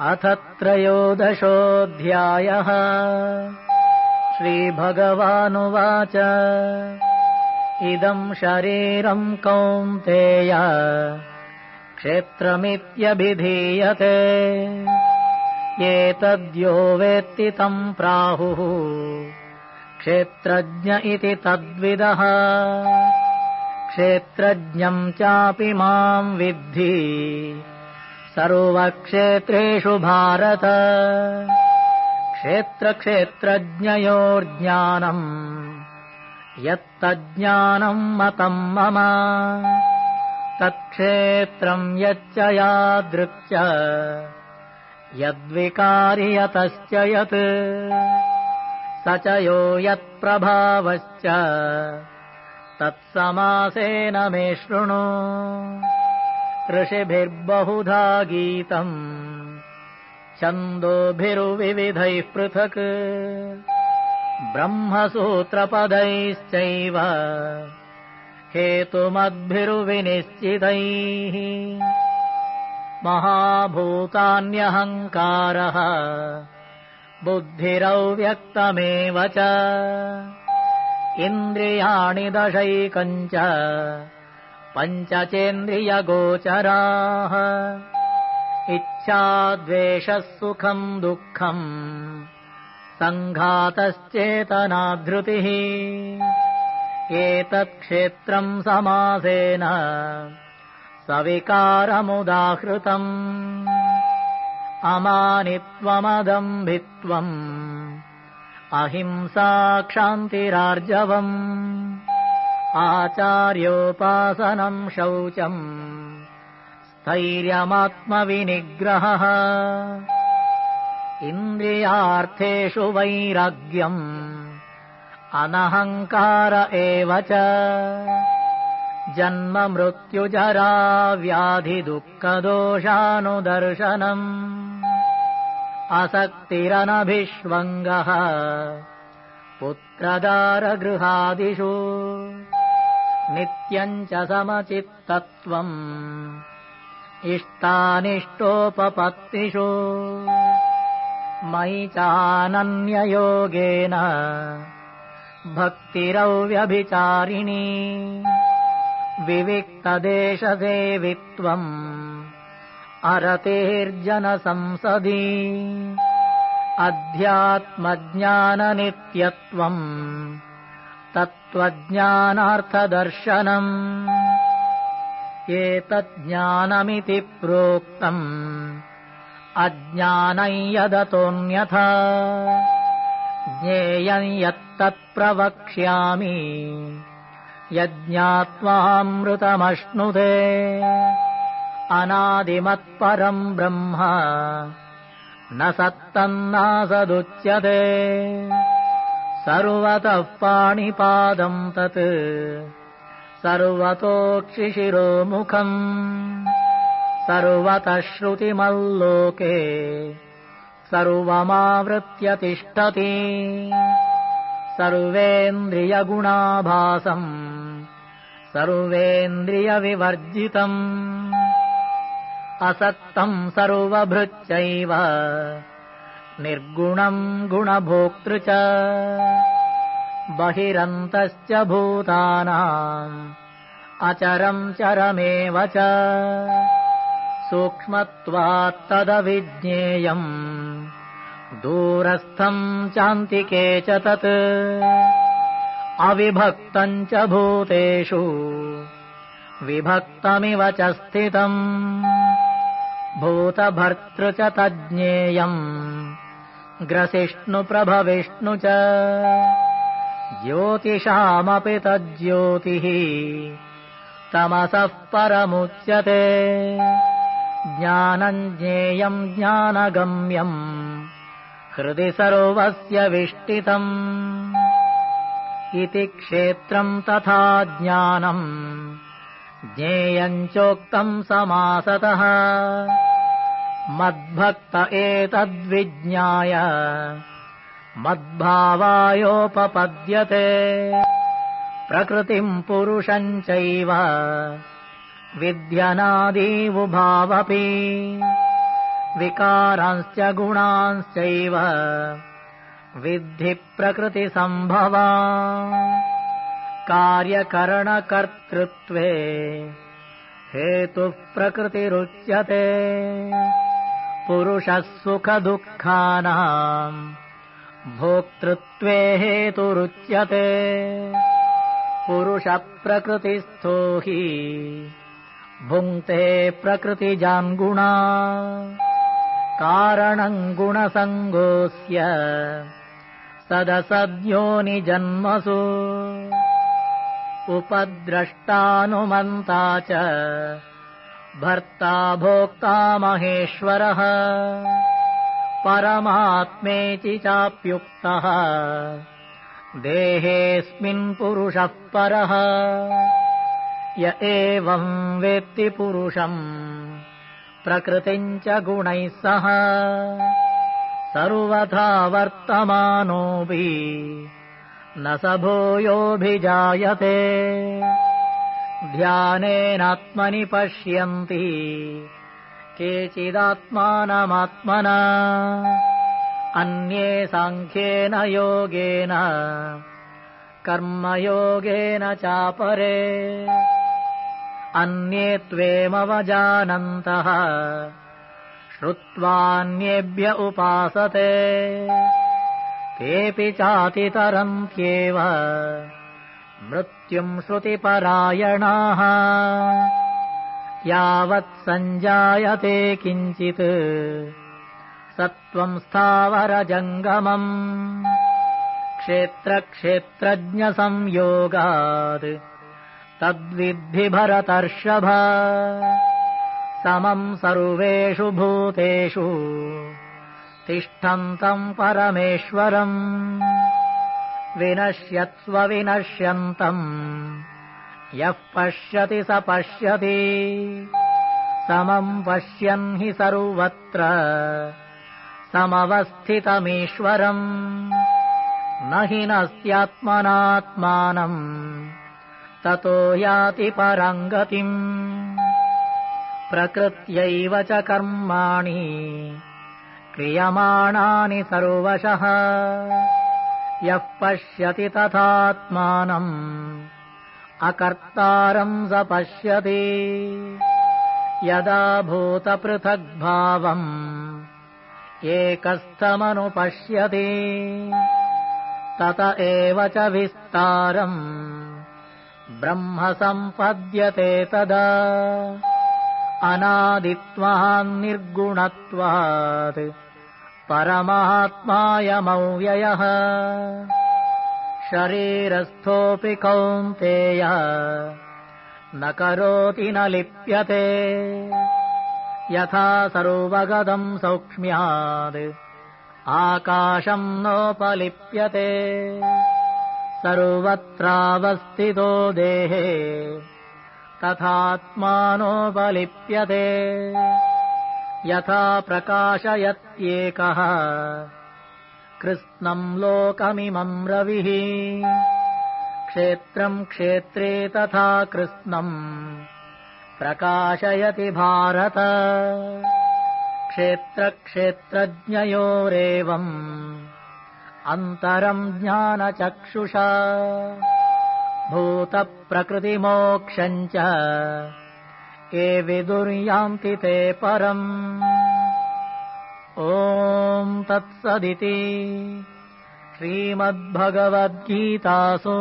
अथ त्रयोदशोऽध्यायः। श्रीभगवानुवाच। इदम् शरीरम् कौन्तेय। क्षेत्रमित्यभिधीयते। एतद्यो वेत्ति तम् प्राहुः। क्षेत्रज्ञ इति तद्विदः। क्षेत्रज्ञम् चापि माम् विद्धि सर्वक्षेत्रेषु भारत। क्षेत्रक्षेत्रज्ञयोर्ज्ञानम्। यत्तज्ज्ञानम् मतम् मम। तत्क्षेत्रम् यच्च यादृक् यद्विकारि यतश्च यत्। स च यो यत्प्रभावश्च। तत्समासेन मे शृणु ऋषिभिर्बहुधा गीतम्। छन्दोभिरुविविधैः पृथक्। ब्रह्मसूत्रपदैश्चैव हेतुमद्भिरुविनिश्चितैः। महाभूतान्यहङ्कारः बुद्धिरव्यक्तमेव च। इन्द्रियाणि दशैकम् च पञ्चचेन्द्रियगोचराः। इच्छाद्वेषः सुखम् दुःखम् सङ्घातश्चेतनाधृतिः। एतत्क्षेत्रम् समासेन सविकारमुदाहृतम्। अमानित्वमदम्भित्वम् अहिंसाक्षान्तिरार्जवम् आचार्योपासनम् शौचम् स्थैर्यमात्मविनिग्रहः। इन्द्रियार्थेषु वैराग्यम् अनहङ्कार एव च। जन्ममृत्युजरा व्याधिदुःखदोषानुदर्शनम् असक्तिरनभिष्वङ्गः पुत्रदारगृहादिषु नित्यम् च समचित्तत्वम् इष्टानिष्टोपपत्तिषु। मयि चानन्ययोगेन भक्तिरव्यभिचारिणी। विविक्तदेशसेवित्वम् अरतेर्जनसंसदि। अध्यात्मज्ञाननित्यत्वम् तत्त्वज्ञानार्थदर्शनम्। एतज्ज्ञानमिति प्रोक्तम्। अज्ञानम् यदतोऽन्यथा ज्ञेयम् यत्तत्प्रवक्ष्यामि। यज्ञात्वामृतमश्नुते। अनादिमत्परम् ब्रह्म। न सत्तन्नासदुच्यते सर्वतः पाणिपादम् तत् सर्वतोक्षिशिरोमुखम् सर्वतः श्रुतिमल्लोके सर्वमावृत्य तिष्ठति सर्वेन्द्रियगुणाभासम् सर्वेन्द्रियविवर्जितम् असक्तम् सर्वभृत्यैव निर्गुणम् गुणभोक्तृ च। बहिरन्तश्च भूतानाम् अचरम् चरमेव च। सूक्ष्मत्वात्तदविज्ञेयम् दूरस्थम् चान्तिके च तत्। अविभक्तम् च भूतेषु। विभक्तमिव च स्थितम्। भूतभर्तृ च तज्ज्ञेयम् ग्रसिष्णुप्रभविष्णु च। ज्योतिषामपि तज्ज्योतिः तमसः परमुच्यते। ज्ञानम् ज्ञेयम् ज्ञानगम्यम् हृदि सर्वस्य विष्टितम् इति क्षेत्रम् तथा ज्ञानम् ज्ञेयम् चोक्तम् समासतः मद्भक्त एतद्विज्ञाय। मद्भावायोपपद्यते। प्रकृतिम् पुरुषम् चैव। विद्यनादीवुभावपि। विकारांश्च गुणांश्चैव। विद्धि प्रकृतिसम्भवा कार्यकरणकर्तृत्वे। हेतुः प्रकृतिरुच्यते पुरुषः सुखदुःखानाम्। भोक्तृत्वे हेतुरुच्यते। पुरुषप्रकृतिस्थो हि। भुङ्क्ते प्रकृतिजान्गुणा कारणम् गुणसङ्गोऽस्य। सदसद्योनिजन्मसु उपद्रष्टानुमन्ता च भर्ता भोक्ता महेश्वरः। परमात्मेति चाप्युक्तः। देहेऽस्मिन् पुरुषः परः। य एवम् वेत्ति पुरुषम् प्रकृतिम् च गुणैः सह। सर्वथा वर्तमानोऽपि। न स भूयोऽभिजायते ध्यानेनात्मनि पश्यन्ति। केचिदात्मानमात्मना। अन्ये साङ्ख्येन योगेन कर्मयोगेन चापरे। अन्ये त्वेमवजानन्तः श्रुत्वान्येभ्य उपासते। तेऽपि चातितरन्त्येव मृत्युम् श्रुतिपरायणाः। यावत् सञ्जायते किञ्चित्। सत्त्वम् स्थावरजङ्गमम्। क्षेत्रक्षेत्रज्ञसंयोगात्। तद्विद्धि भरतर्षभ समम् सर्वेषु भूतेषु। तिष्ठन्तम् परमेश्वरम् विनश्यत्स्व विनश्यन्तम् यः पश्यति स पश्यति समम् पश्यन् हि सर्वत्र। समवस्थितमीश्वरम् न हि नस्त्यात्मनात्मानम् ततो याति पराङ्गतिम् प्रकृत्यैव च कर्माणि क्रियमाणानि सर्वशः यः पश्यति तथात्मानम्। अकर्तारम् स पश्यति। यदा भूतपृथग्भावम्। एकस्थमनुपश्यति। तत एव च विस्तारम्। ब्रह्म सम्पद्यते तदा अनादित्वान्निर्गुणत्वात् परमात्मायमव्ययः। शरीरस्थोऽपि कौन्तेय न करोति न लिप्यते। यथा सर्वगतम् सौक्ष्म्यात् आकाशम् नोपलिप्यते। सर्वत्रावस्थितो देहे तथात्मानोपलिप्यते यथा प्रकाशयत्येकः। कृत्स्नम् लोकमिमम् रविः। क्षेत्रम् क्षेत्रे तथा कृत्स्नम् प्रकाशयति भारत। क्षेत्रक्षेत्रज्ञयोरेवम्। अन्तरम् ज्ञानचक्षुषा। भूतप्रकृतिमोक्षम् च ये विदुर्यान्ति ते परम्। ॐ तत्सदिति श्रीमद्भगवद्गीतासु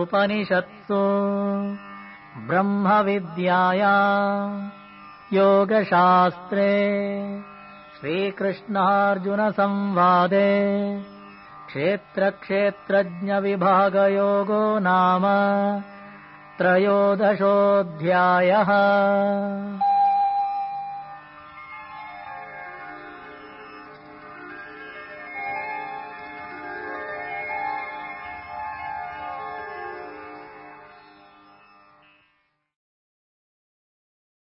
उपनिषत्सु ब्रह्मविद्याया योगशास्त्रे श्रीकृष्णार्जुनसंवादे क्षेत्रक्षेत्रज्ञविभागयोगो नाम त्रयोदशोऽध्यायः